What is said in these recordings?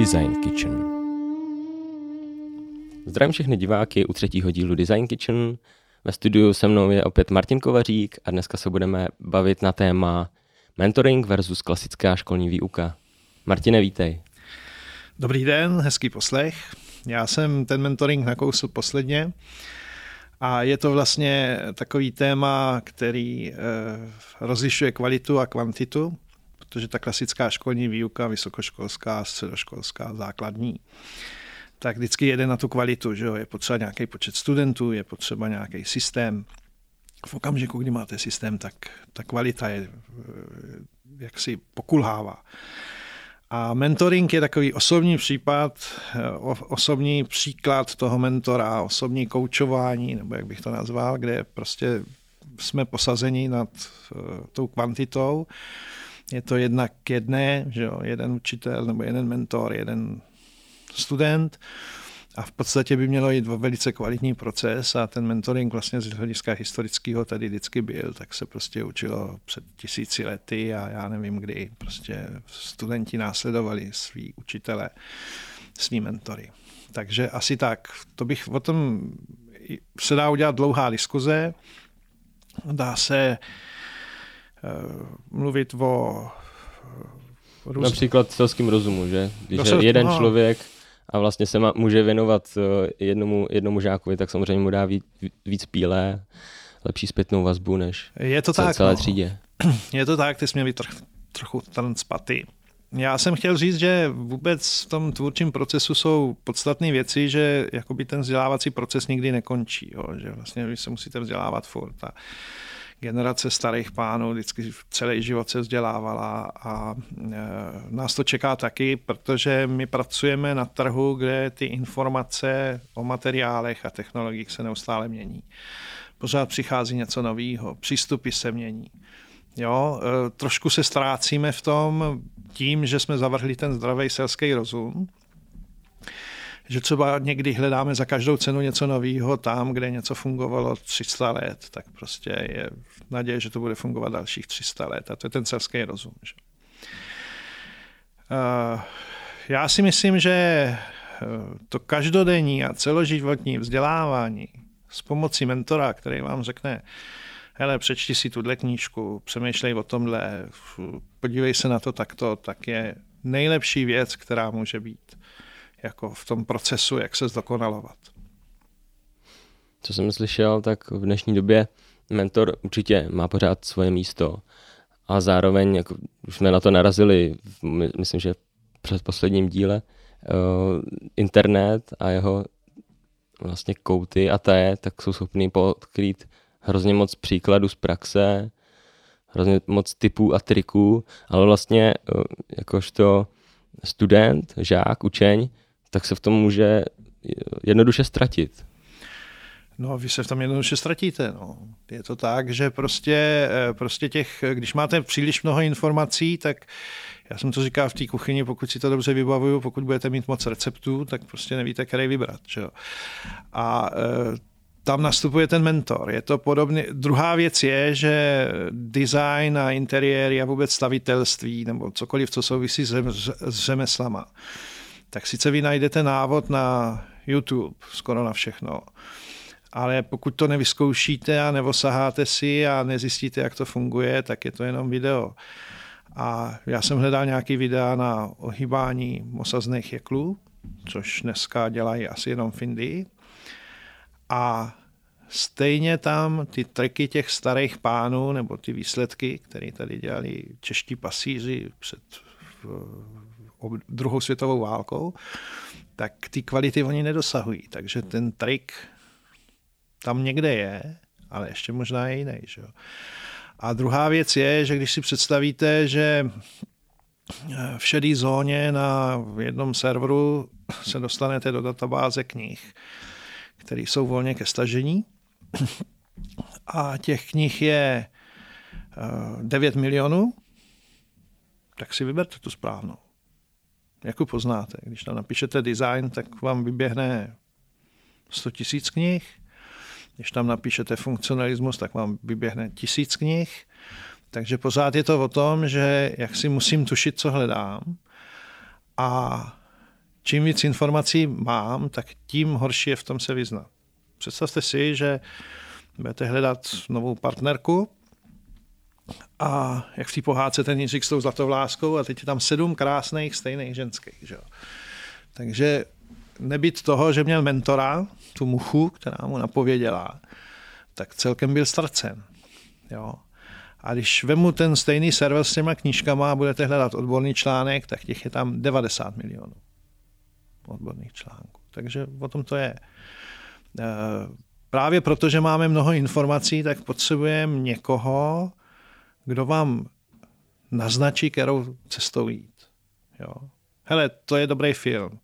Design Kitchen. Zdravím všechny diváky u třetího dílu Design Kitchen. Ve studiu se mnou je opět Martin Kovařík a dneska se budeme bavit na téma mentoring versus klasická školní výuka. Martine, vítej. Dobrý den, hezký poslech. Já jsem ten mentoring nakousl posledně a je to vlastně takový téma, který eh, rozlišuje kvalitu a kvantitu, protože ta klasická školní výuka, vysokoškolská, středoškolská, základní, tak vždycky jede na tu kvalitu, že jo? je potřeba nějaký počet studentů, je potřeba nějaký systém. V okamžiku, kdy máte systém, tak ta kvalita je eh, jaksi pokulhává. A mentoring je takový osobní případ, eh, osobní příklad toho mentora, osobní koučování, nebo jak bych to nazval, kde prostě jsme posazeni nad uh, tou kvantitou. Je to jednak jedné, že jo, jeden učitel nebo jeden mentor, jeden student a v podstatě by mělo jít o velice kvalitní proces a ten mentoring vlastně z hlediska historického tady vždycky byl, tak se prostě učilo před tisíci lety a já nevím kdy, prostě studenti následovali svý učitele, svý mentory. Takže asi tak, to bych o tom se dá udělat dlouhá diskuze, dá se uh, mluvit o Růst. Například selským rozumu, že? Když je jeden no. člověk a vlastně se má, může věnovat eh, jednomu, jednomu žákovi, tak samozřejmě mu dá víc, víc píle, lepší zpětnou vazbu, než je to tak, celé no. třídě. Je to tak, ty jsi měl být troch, trochu spaty. Já jsem chtěl říct, že vůbec v tom tvůrčím procesu jsou podstatné věci, že jakoby ten vzdělávací proces nikdy nekončí, jo? že vlastně vy se musíte vzdělávat furt. A generace starých pánů vždycky celý život se vzdělávala a e, nás to čeká taky, protože my pracujeme na trhu, kde ty informace o materiálech a technologiích se neustále mění. Pořád přichází něco nového, přístupy se mění. Jo, e, trošku se ztrácíme v tom tím, že jsme zavrhli ten zdravý selský rozum, že třeba někdy hledáme za každou cenu něco nového tam, kde něco fungovalo 300 let, tak prostě je naděje, že to bude fungovat dalších 300 let. A to je ten celský rozum. Že? Uh, já si myslím, že eh, to každodenní a celoživotní vzdělávání s pomocí mentora, který vám řekne, hele, přečti si tuhle knížku, přemýšlej o tomhle, podívej se na to takto, tak je nejlepší věc, která může být jako v tom procesu, jak se zdokonalovat. Co jsem slyšel, tak v dnešní době mentor určitě má pořád svoje místo a zároveň, jako už jsme na to narazili, myslím, že před posledním díle, uh, internet a jeho vlastně kouty a té, tak jsou schopný podkrýt hrozně moc příkladů z praxe, hrozně moc typů a triků, ale vlastně uh, jakožto student, žák, učeň, tak se v tom může jednoduše ztratit. No, vy se v tom jednoduše ztratíte. No. Je to tak, že prostě, eh, prostě těch, když máte příliš mnoho informací, tak já jsem to říkal v té kuchyni, pokud si to dobře vybavuju, pokud budete mít moc receptů, tak prostě nevíte, který vybrat. Že? A e, tam nastupuje ten mentor. Je to podobně. Druhá věc je, že design a interiér a vůbec stavitelství nebo cokoliv, co souvisí s, řemeslama, tak sice vy najdete návod na YouTube skoro na všechno, ale pokud to nevyzkoušíte a nevosaháte si a nezjistíte, jak to funguje, tak je to jenom video. A já jsem hledal nějaký videa na ohýbání osazných jeklů, což dneska dělají asi jenom v Indii. A stejně tam ty triky těch starých pánů, nebo ty výsledky, které tady dělali čeští pasíři před druhou světovou válkou, tak ty kvality oni nedosahují. Takže ten trik tam někde je, ale ještě možná je jiný. Že? A druhá věc je, že když si představíte, že v šedé zóně na jednom serveru se dostanete do databáze knih, které jsou volně ke stažení a těch knih je 9 eh, milionů, tak si vyberte tu správnou. Jak poznáte? Když tam napíšete design, tak vám vyběhne 100 tisíc knih. Když tam napíšete funkcionalismus, tak vám vyběhne tisíc knih. Takže pořád je to o tom, že jak si musím tušit, co hledám. A čím víc informací mám, tak tím horší je v tom se vyznat. Představte si, že budete hledat novou partnerku a jak v té pohádce ten Jiřík s tou zlatovláskou a teď je tam sedm krásných stejných ženských. Že jo. Takže nebyt toho, že měl mentora, tu muchu, která mu napověděla, tak celkem byl ztracen. Jo. A když vemu ten stejný server s těma knížkama a budete hledat odborný článek, tak těch je tam 90 milionů odborných článků. Takže o tom to je. Eh, právě proto, že máme mnoho informací, tak potřebujeme někoho, kdo vám naznačí, kterou cestou jít. Jo. Hele, to je dobrý film.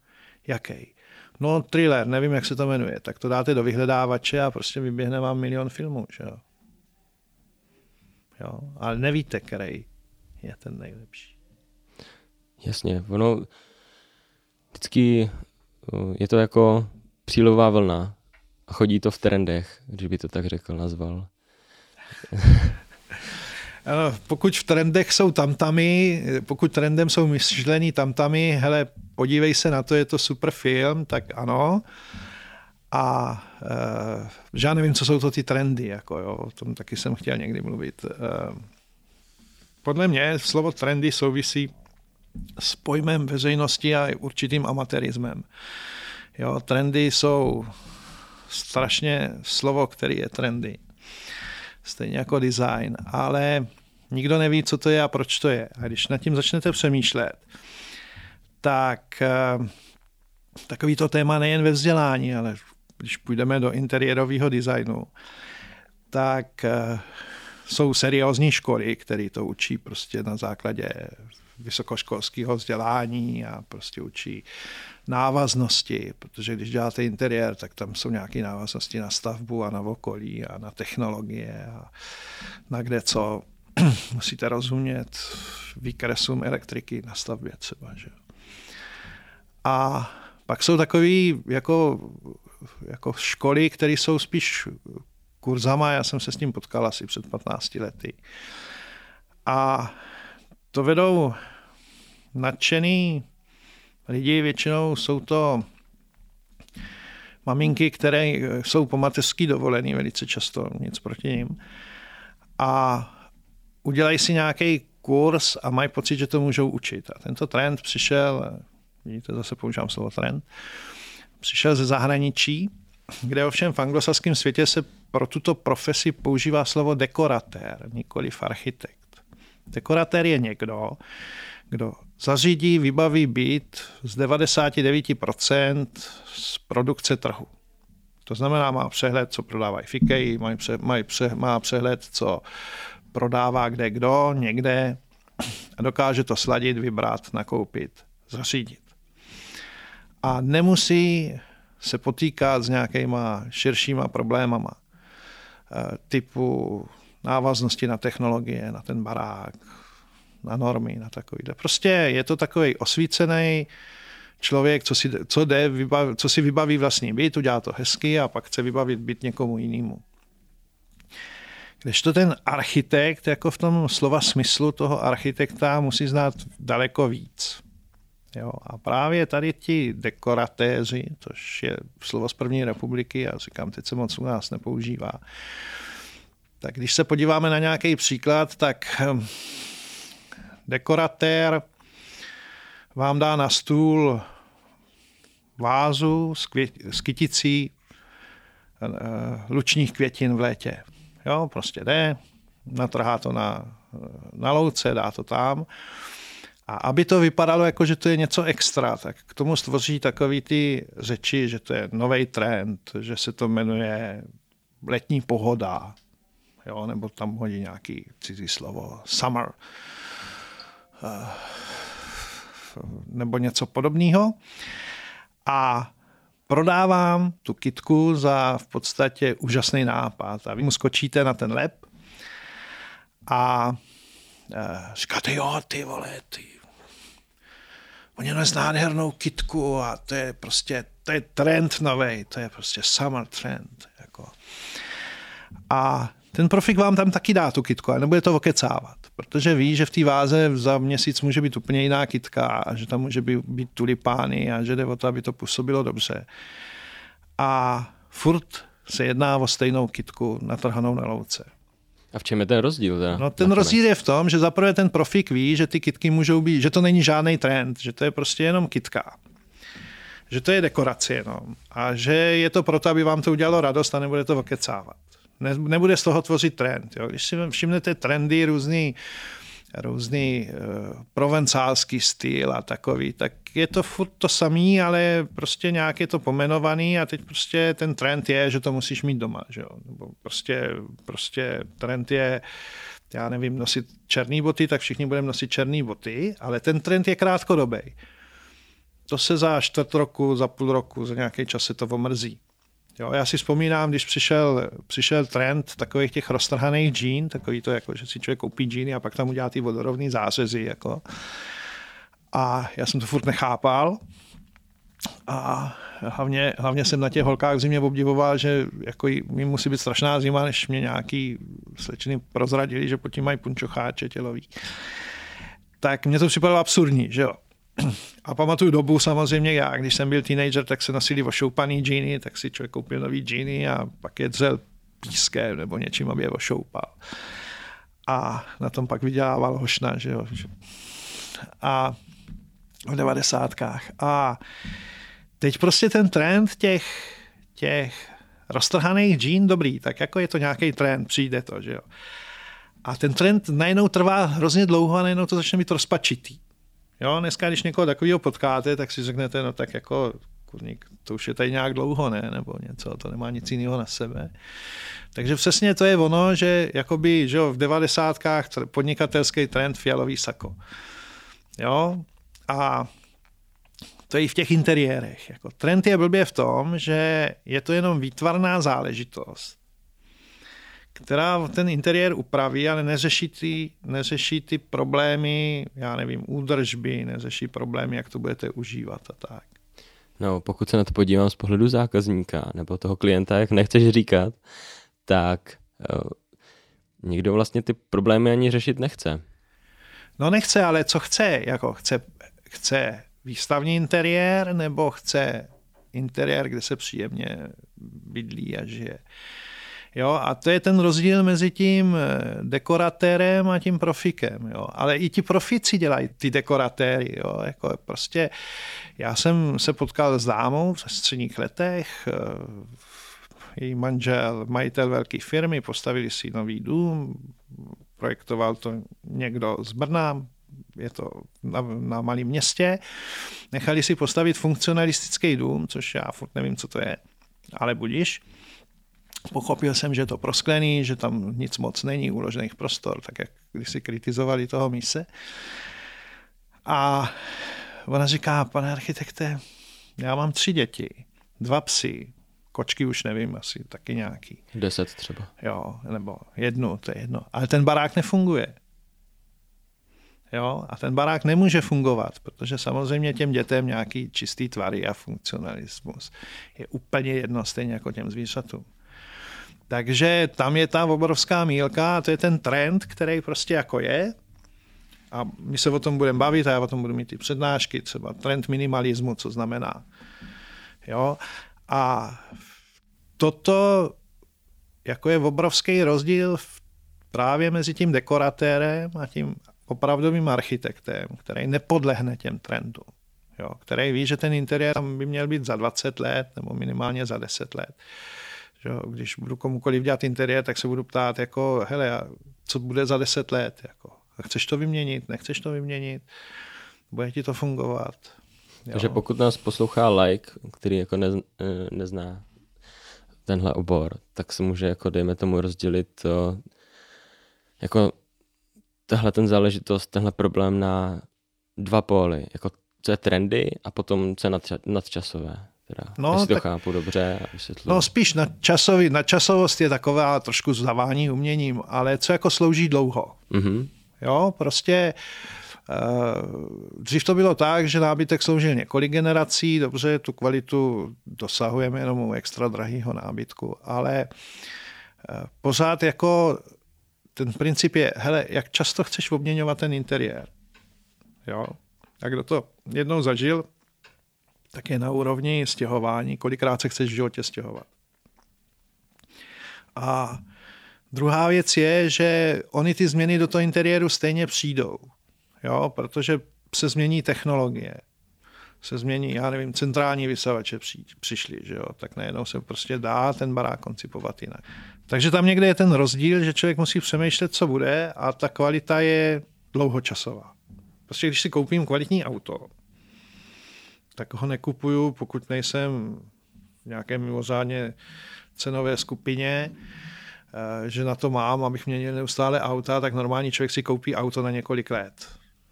Jaký? No, thriller, nevím, jak se to jmenuje. Tak to dáte do vyhledávače a prostě vyběhne vám milion filmů. Že jo? Jo? Ale nevíte, který je ten nejlepší. Jasně, ono vždycky je to jako přílová vlna a chodí to v trendech, když by to tak řekl, nazval. Ano, pokud v trendech jsou tamtami, pokud trendem jsou myšlený tamtami, hele, podívej se na to, je to super film, tak ano. A uh, já nevím, co jsou to ty trendy, jako jo, o tom taky jsem chtěl někdy mluvit. Uh, podle mě slovo trendy souvisí s pojmem veřejnosti a určitým amatérismem. Jo, trendy jsou strašně slovo, který je trendy. Stejně jako design, ale nikdo neví, co to je a proč to je. A když nad tím začnete přemýšlet, tak eh, takový to téma nejen ve vzdělání, ale když půjdeme do interiérového designu, tak eh, jsou seriózní školy, které to učí prostě na základě vysokoškolského vzdělání a prostě učí návaznosti, protože když děláte interiér, tak tam jsou nějaké návaznosti na stavbu a na okolí a na technologie a na kde co. Musíte rozumět výkresům elektriky na stavbě třeba. Že? A pak jsou takové jako, jako školy, které jsou spíš kurzama, já jsem se s tím potkal asi před 15 lety. A to vedou nadšený lidi, většinou jsou to maminky, které jsou po mateřský dovolený velice často, nic proti ním. A udělají si nějaký kurz a mají pocit, že to můžou učit. A tento trend přišel, vidíte, zase používám slovo trend, přišel ze zahraničí, kde ovšem v anglosaském světě se pro tuto profesi používá slovo dekoratér, nikoli architekt. Dekoratér je někdo, kdo zařídí, vybaví byt z 99% z produkce trhu. To znamená, má přehled, co prodávají Fikej, má, má přehled, co prodává kde kdo, někde a dokáže to sladit, vybrat, nakoupit, zařídit. A nemusí se potýkat s nějakýma širšíma problémama eh, typu návaznosti na technologie, na ten barák, na normy, na takovýhle. Prostě je to takový osvícený člověk, co si, co, jde, vybav, co si vybaví vlastní byt, udělá to hezky a pak chce vybavit byt někomu jinému. Když to ten architekt, jako v tom slova smyslu toho architekta, musí znát daleko víc. Jo, a právě tady ti dekoratéři, což je slovo z první republiky, já říkám, teď se moc u nás nepoužívá, tak když se podíváme na nějaký příklad, tak hm, dekoratér vám dá na stůl vázu s, květ, s kyticí uh, lučních květin v létě. Jo, prostě jde, natrhá to na, na louce, dá to tam. A aby to vypadalo jako, že to je něco extra, tak k tomu stvoří takový ty řeči, že to je nový trend, že se to jmenuje letní pohoda, jo, nebo tam hodí nějaký cizí slovo, summer, nebo něco podobného. A prodávám tu kitku za v podstatě úžasný nápad. A vy mu skočíte na ten lep a uh, říkáte, jo, ty vole, ty, oni nás nádhernou kitku a to je prostě, to je trend nový, to je prostě summer trend. Jako. A ten profik vám tam taky dá tu kitku, ale nebude to okecávat, protože ví, že v té váze za měsíc může být úplně jiná kitka a že tam může být, být tulipány a že jde o to, aby to působilo dobře. A furt se jedná o stejnou kitku natrhanou na louce. A v čem je ten rozdíl? Teda? No ten rozdíl je v tom, že zaprvé ten profik ví, že ty kitky můžou být, že to není žádný trend, že to je prostě jenom kitka. Že to je dekorace jenom. A že je to proto, aby vám to udělalo radost a nebude to okecávat. Ne, nebude z toho tvořit trend. Jo. Když si všimnete trendy různý, různý uh, provencálský styl a takový, tak je to furt to samý, ale prostě nějak je to pomenovaný a teď prostě ten trend je, že to musíš mít doma. Že jo? Nebo prostě, prostě trend je, já nevím, nosit černé boty, tak všichni budeme nosit černé boty, ale ten trend je krátkodobý. To se za čtvrt roku, za půl roku, za nějaký čas se to omrzí. Jo, já si vzpomínám, když přišel, přišel trend takových těch roztrhaných džín, takový to, jako, že si člověk koupí džíny a pak tam udělá ty vodorovný zářezy. Jako. A já jsem to furt nechápal. A hlavně, hlavně jsem na těch holkách v zimě obdivoval, že jako mi musí být strašná zima, než mě nějaký slečny prozradili, že pod tím mají punčocháče tělový. Tak mně to připadalo absurdní, že jo. A pamatuju dobu samozřejmě, já když jsem byl teenager, tak se nosili ošoupaný džíny, tak si člověk koupil nový džíny a pak je dřel pískem nebo něčím, aby je ošoupal. A na tom pak vydělával hošna, že jo. A v devadesátkách. A teď prostě ten trend těch, těch roztrhaných džín dobrý, tak jako je to nějaký trend, přijde to, že jo. A ten trend najednou trvá hrozně dlouho a najednou to začne být rozpačitý. Jo, dneska, když někoho takového potkáte, tak si řeknete, no tak jako kurník, to už je tady nějak dlouho, ne, nebo něco, to nemá nic jiného na sebe. Takže přesně to je ono, že jakoby, že jo, v devadesátkách podnikatelský trend fialový sako. Jo, a to je i v těch interiérech. Jako trend je blbě v tom, že je to jenom výtvarná záležitost, která ten interiér upraví, ale neřeší ty, neřeší ty problémy, já nevím, údržby, neřeší problémy, jak to budete užívat a tak. No, pokud se na to podívám z pohledu zákazníka nebo toho klienta, jak nechceš říkat, tak uh, nikdo vlastně ty problémy ani řešit nechce. No nechce, ale co chce? Jako chce, chce výstavní interiér nebo chce interiér, kde se příjemně bydlí a žije. Jo, a to je ten rozdíl mezi tím eh, dekoratérem a tím profikem. Jo. Ale i ti profici dělají ty dekoratéry. Jo. Jako prostě já jsem se potkal s dámou v středních letech, eh, její manžel, majitel velké firmy, postavili si nový dům, projektoval to někdo z Brna, je to na, na malém městě. Nechali si postavit funkcionalistický dům, což já furt nevím, co to je, ale budíš. Pochopil jsem, že je to prosklený, že tam nic moc není, uložených prostor, tak jak když si kritizovali toho míse. A ona říká, pane architekte, já mám tři děti, dva psy, kočky už nevím, asi taky nějaký. Deset třeba. Jo, nebo jednu, to je jedno. Ale ten barák nefunguje. Jo? A ten barák nemůže fungovat, protože samozřejmě těm dětem nějaký čistý tvary a funkcionalismus je úplně jedno, stejně jako těm zvířatům. Takže tam je ta obrovská mílka a to je ten trend, který prostě jako je. A my se o tom budeme bavit a já o tom budu mít i přednášky, třeba trend minimalismu, co znamená. Jo? A toto jako je obrovský rozdíl právě mezi tím dekoratérem a tím opravdovým architektem, který nepodlehne těm trendům. Jo, který ví, že ten interiér tam by měl být za 20 let nebo minimálně za 10 let. Jo, když budu komukoliv dělat interiér, tak se budu ptát, jako, hele, co bude za 10 let? Jako, chceš to vyměnit, nechceš to vyměnit? Bude ti to fungovat? Jo. Takže pokud nás poslouchá like, který jako ne, nezná tenhle obor, tak se může jako dejme tomu rozdělit to, jako tahle ten záležitost, tenhle problém na dva póly, jako co je trendy a potom co je nadča- nadčasové. Teda, no, jestli tak, to chápu dobře. No spíš nadčasový, nadčasovost je taková trošku zavání uměním, ale co jako slouží dlouho. Mm-hmm. Jo, prostě uh, dřív to bylo tak, že nábytek sloužil několik generací, dobře, tu kvalitu dosahujeme jenom u extra drahého nábytku, ale pořád jako ten princip je, hele, jak často chceš obměňovat ten interiér. Jo? A kdo to jednou zažil, tak je na úrovni stěhování, kolikrát se chceš v životě stěhovat. A druhá věc je, že oni ty změny do toho interiéru stejně přijdou, jo? protože se změní technologie, se změní, já nevím, centrální vysavače přišli, že jo? tak najednou se prostě dá ten barák koncipovat jinak. Takže tam někde je ten rozdíl, že člověk musí přemýšlet, co bude a ta kvalita je dlouhočasová. Prostě když si koupím kvalitní auto, tak ho nekupuju, pokud nejsem v nějaké mimořádně cenové skupině, eh, že na to mám, abych měnil neustále auta, tak normální člověk si koupí auto na několik let.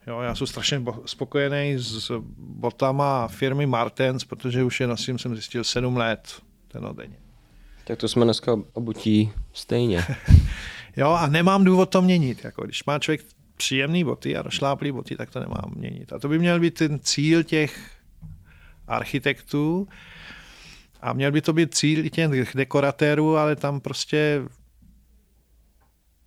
Jo, já jsem strašně spokojený s botama firmy Martens, protože už je nosím, jsem zjistil, 7 let denně. Tak to jsme dneska obutí stejně. jo, a nemám důvod to měnit. Jako, když má člověk příjemný boty a došláplý boty, tak to nemám měnit. A to by měl být ten cíl těch architektů a měl by to být cíl i těch dekoratérů, ale tam prostě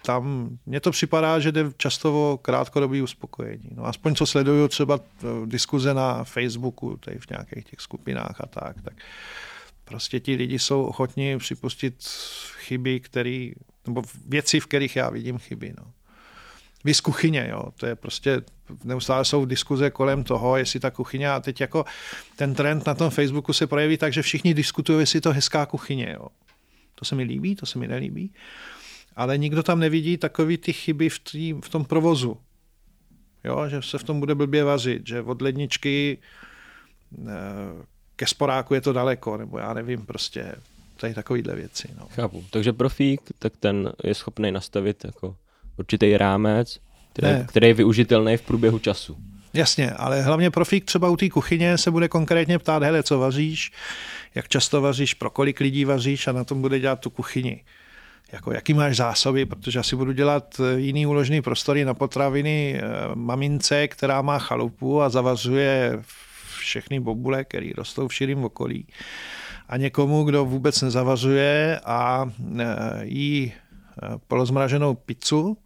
tam mně to připadá, že jde často o krátkodobý uspokojení. No, aspoň co sleduju třeba diskuze na Facebooku, tady v nějakých těch skupinách a tak, tak prostě ti lidi jsou ochotní připustit chyby, který, nebo věci, v kterých já vidím chyby. No. Vy z kuchyně, jo. to je prostě, neustále jsou diskuze kolem toho, jestli ta kuchyně, a teď jako ten trend na tom Facebooku se projeví tak, že všichni diskutují, jestli to hezká kuchyně. Jo. To se mi líbí, to se mi nelíbí, ale nikdo tam nevidí takový ty chyby v, tý, v tom provozu. Jo, že se v tom bude blbě vařit, že od ledničky eh, ke sporáku je to daleko, nebo já nevím, prostě tady takovýhle věci. No. Chápu. Takže profík, tak ten je schopný nastavit jako určitý rámec, který, který je využitelný v průběhu času. Jasně, ale hlavně profík třeba u té kuchyně se bude konkrétně ptát, hele, co vaříš, jak často vaříš, pro kolik lidí vaříš a na tom bude dělat tu kuchyni. Jako, jaký máš zásoby, protože asi budu dělat eh, jiný úložný prostory na potraviny eh, mamince, která má chalupu a zavazuje všechny bobule, které rostou v širém okolí. A někomu, kdo vůbec nezavazuje a eh, jí polozmraženou pizzu,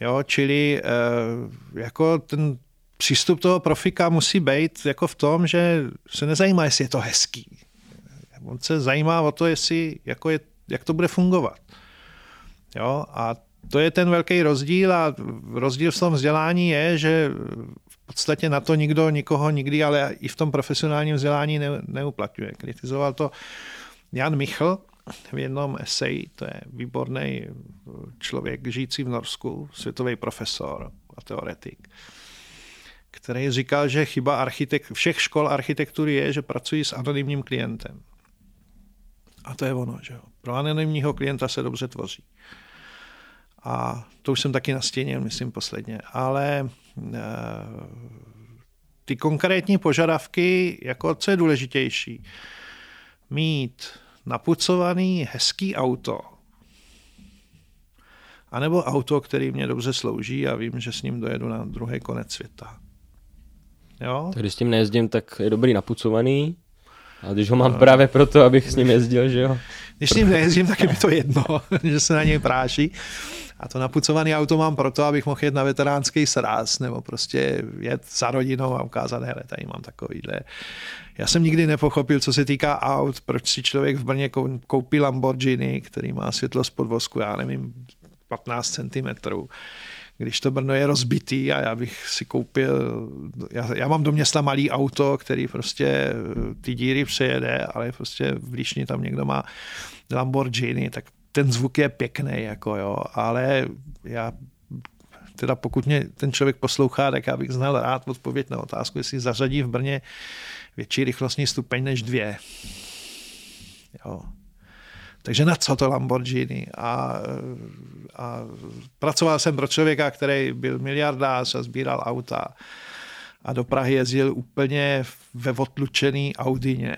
Jo, čili eh, jako ten přístup toho profika musí být jako v tom, že se nezajímá, jestli je to hezký. On se zajímá o to, jestli, jako je, jak to bude fungovat. Jo, a to je ten velký rozdíl a rozdíl v tom vzdělání je, že v podstatě na to nikdo nikoho nikdy, ale i v tom profesionálním vzdělání ne, neuplatňuje. Kritizoval to Jan Michl, v jednom eseji, to je výborný člověk žijící v Norsku, světový profesor a teoretik, který říkal, že chyba architekt, všech škol architektury je, že pracují s anonymním klientem. A to je ono, že jo. Pro anonymního klienta se dobře tvoří. A to už jsem taky nastěnil, myslím, posledně. Ale e, ty konkrétní požadavky, jako co je důležitější? Mít napucovaný, hezký auto, anebo auto, který mě dobře slouží a vím, že s ním dojedu na druhý konec světa. Jo? Tak když s tím nejezdím, tak je dobrý napucovaný, a když ho mám no. právě proto, abych s ním jezdil, že jo? Když s ním nejezdím, tak je mi to jedno, že se na něj práší. A to napucovaný auto mám proto, abych mohl jet na veteránský sraz, nebo prostě jet za rodinou a ukázat, hele, tady mám takovýhle. Já jsem nikdy nepochopil, co se týká aut, proč si člověk v Brně koupí Lamborghini, který má světlost podvozku, já nevím, 15 cm když to Brno je rozbitý a já bych si koupil, já, já mám do města malý auto, který prostě ty díry přejede, ale prostě v Líšni tam někdo má Lamborghini, tak ten zvuk je pěkný, jako jo, ale já teda pokud mě ten člověk poslouchá, tak já bych znal rád odpověď na otázku, jestli zařadí v Brně větší rychlostní stupeň než dvě. Jo. Takže na co to Lamborghini? A, a pracoval jsem pro člověka, který byl miliardář a sbíral auta a do Prahy jezdil úplně ve odlučený Audině.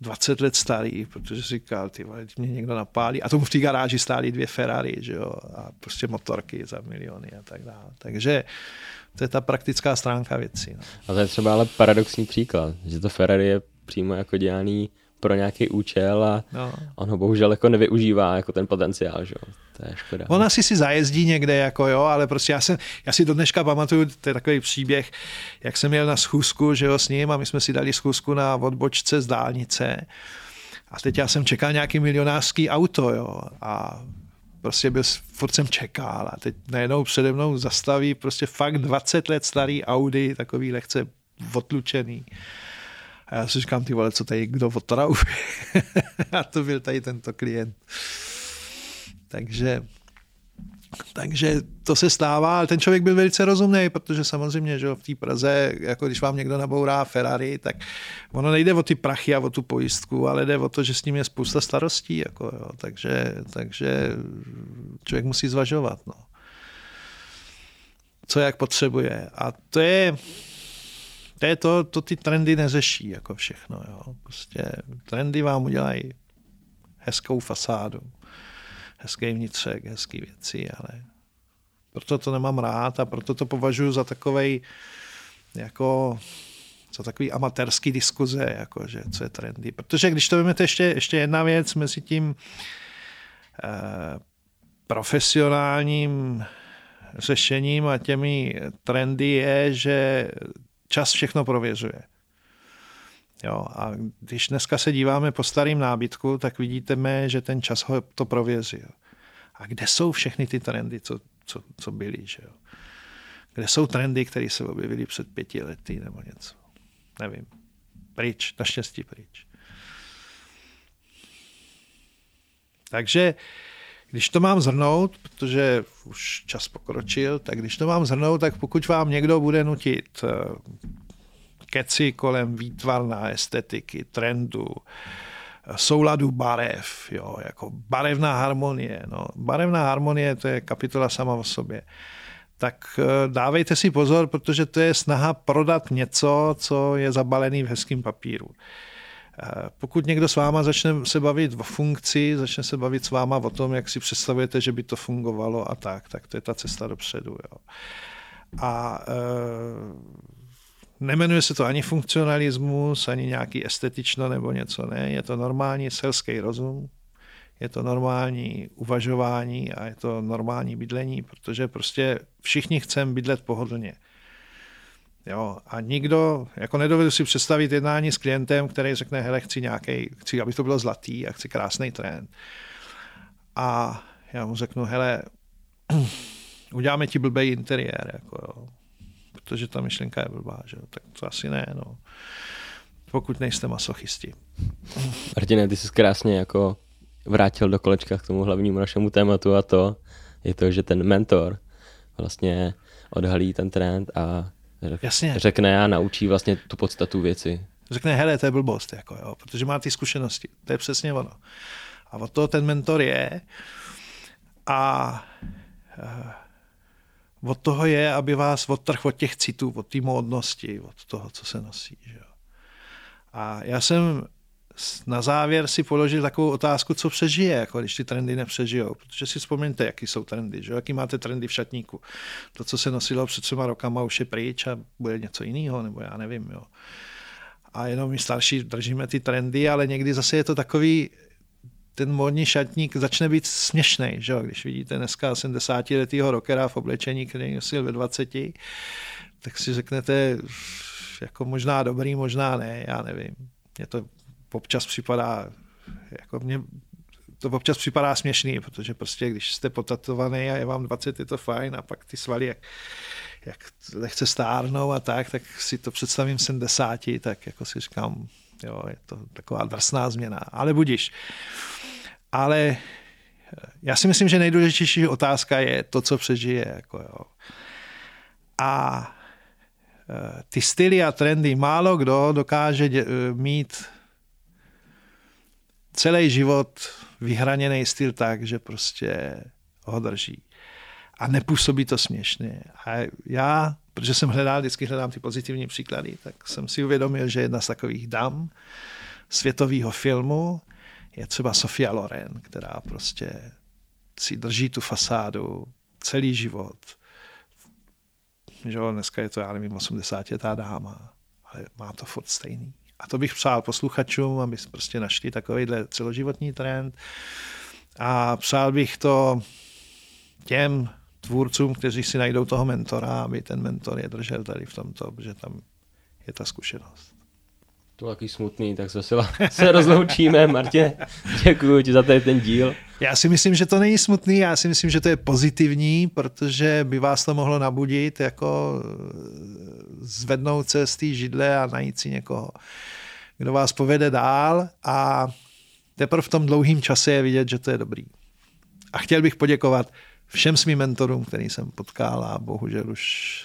20 let starý, protože si říkal, ty vole, mě někdo napálí. A tomu v té garáži stály dvě Ferrari, že jo, a prostě motorky za miliony a tak dále. Takže to je ta praktická stránka věcí. No. A to je třeba ale paradoxní příklad, že to Ferrari je přímo jako dělaný pro nějaký účel a no. on ho bohužel jako nevyužívá jako ten potenciál, že To je škoda. On asi si zajezdí někde, jako jo, ale prostě já, jsem, já si do dneška pamatuju, to je takový příběh, jak jsem měl na schůzku, že jo, s ním a my jsme si dali schůzku na odbočce z dálnice a teď já jsem čekal nějaký milionářský auto, jo, a prostě byl, furt jsem čekal a teď najednou přede mnou zastaví prostě fakt 20 let starý Audi, takový lehce otlučený. A já si říkám, ty vole, co tady kdo otravuje? a to byl tady tento klient. Takže takže to se stává, ale ten člověk byl velice rozumný, protože samozřejmě, že v té Praze, jako když vám někdo nabourá Ferrari, tak ono nejde o ty prachy a o tu pojistku, ale jde o to, že s ním je spousta starostí, jako, jo. Takže, takže člověk musí zvažovat. No. Co jak potřebuje. A to je, to je to, to ty trendy neřeší, jako všechno. Jo. Prostě trendy vám udělají hezkou fasádu hezký vnitřek, hezký věci, ale proto to nemám rád a proto to považuji za takovej jako za takový amatérský diskuze, jako, že co je trendy. Protože když to vezmete ještě, ještě jedna věc mezi tím eh, profesionálním řešením a těmi trendy je, že čas všechno prověřuje. Jo, a když dneska se díváme po starým nábytku, tak vidíte, že ten čas ho to prověřil. A kde jsou všechny ty trendy, co, co, co byly? Že jo? Kde jsou trendy, které se objevily před pěti lety nebo něco? Nevím. Pryč, naštěstí pryč. Takže když to mám zhrnout, protože už čas pokročil, tak když to mám zhrnout, tak pokud vám někdo bude nutit eh, keci kolem výtvarná estetiky, trendu, souladu barev, jo, jako barevná harmonie. No. Barevná harmonie to je kapitola sama o sobě. Tak eh, dávejte si pozor, protože to je snaha prodat něco, co je zabalený v hezkém papíru. Eh, pokud někdo s váma začne se bavit o funkci, začne se bavit s váma o tom, jak si představujete, že by to fungovalo a tak, tak to je ta cesta dopředu. Jo. A e, Nemenuje se to ani funkcionalismus, ani nějaký estetično nebo něco, ne. Je to normální selský rozum, je to normální uvažování a je to normální bydlení, protože prostě všichni chceme bydlet pohodlně. Jo, a nikdo, jako nedovedu si představit jednání s klientem, který řekne, hele, chci nějaký, chci, aby to bylo zlatý a chci krásný trend. A já mu řeknu, hele, uděláme ti blbý interiér, jako jo protože ta myšlenka je blbá, že? tak to asi ne, no. pokud nejste masochisti. Martine, ty jsi krásně jako vrátil do kolečka k tomu hlavnímu našemu tématu a to je to, že ten mentor vlastně odhalí ten trend a Jasně. řekne a naučí vlastně tu podstatu věci. Řekne, hele, to je blbost, jako, jo, protože má ty zkušenosti. To je přesně ono. A od toho ten mentor je a od toho je, aby vás odtrh od těch citů, od té módnosti, od toho, co se nosí. Že jo. A já jsem na závěr si položil takovou otázku, co přežije, jako když ty trendy nepřežijou. Protože si vzpomeňte, jaký jsou trendy, že? jaký máte trendy v šatníku. To, co se nosilo před třema rokama, už je pryč a bude něco jiného, nebo já nevím. Jo. A jenom my starší držíme ty trendy, ale někdy zase je to takový, ten módní šatník začne být směšný, že když vidíte dneska 70-letého rockera v oblečení, který nosil ve 20, tak si řeknete, jako možná dobrý, možná ne, já nevím. Mně to občas připadá, jako mě to občas připadá směšný, protože prostě když jste potatovaný a je vám 20, je to fajn a pak ty svaly, jak, jak lehce stárnou a tak, tak si to představím 70, tak jako si říkám, jo, je to taková drsná změna, ale budíš. Ale eh, já si myslím, že nejdůležitější otázka je to, co přežije. Jako jo. A eh, ty styly a trendy, málo kdo dokáže eh, mít celý život vyhraněný styl tak, že prostě ho drží. A nepůsobí to směšně. A já, protože jsem hledal, vždycky hledám ty pozitivní příklady, tak jsem si uvědomil, že jedna z takových dam světového filmu je třeba Sofia Loren, která prostě si drží tu fasádu celý život. Že dneska je to, já nevím, 80 je ta dáma, ale má to furt stejný. A to bych přál posluchačům, aby prostě našli takovýhle celoživotní trend. A přál bych to těm tvůrcům, kteří si najdou toho mentora, aby ten mentor je držel tady v tomto, protože tam je ta zkušenost. To taky smutný, tak se, se rozloučíme. Martě, děkuji ti za tady ten díl. Já si myslím, že to není smutný, já si myslím, že to je pozitivní, protože by vás to mohlo nabudit, jako zvednout se z té židle a najít si někoho, kdo vás povede dál a teprve v tom dlouhém čase je vidět, že to je dobrý. A chtěl bych poděkovat všem svým mentorům, který jsem potkal a bohužel už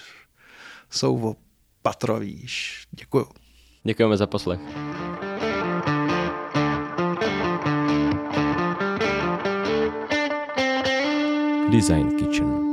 jsou o patrovíš. Děkuju. Děkujeme za poslech. Design Kitchen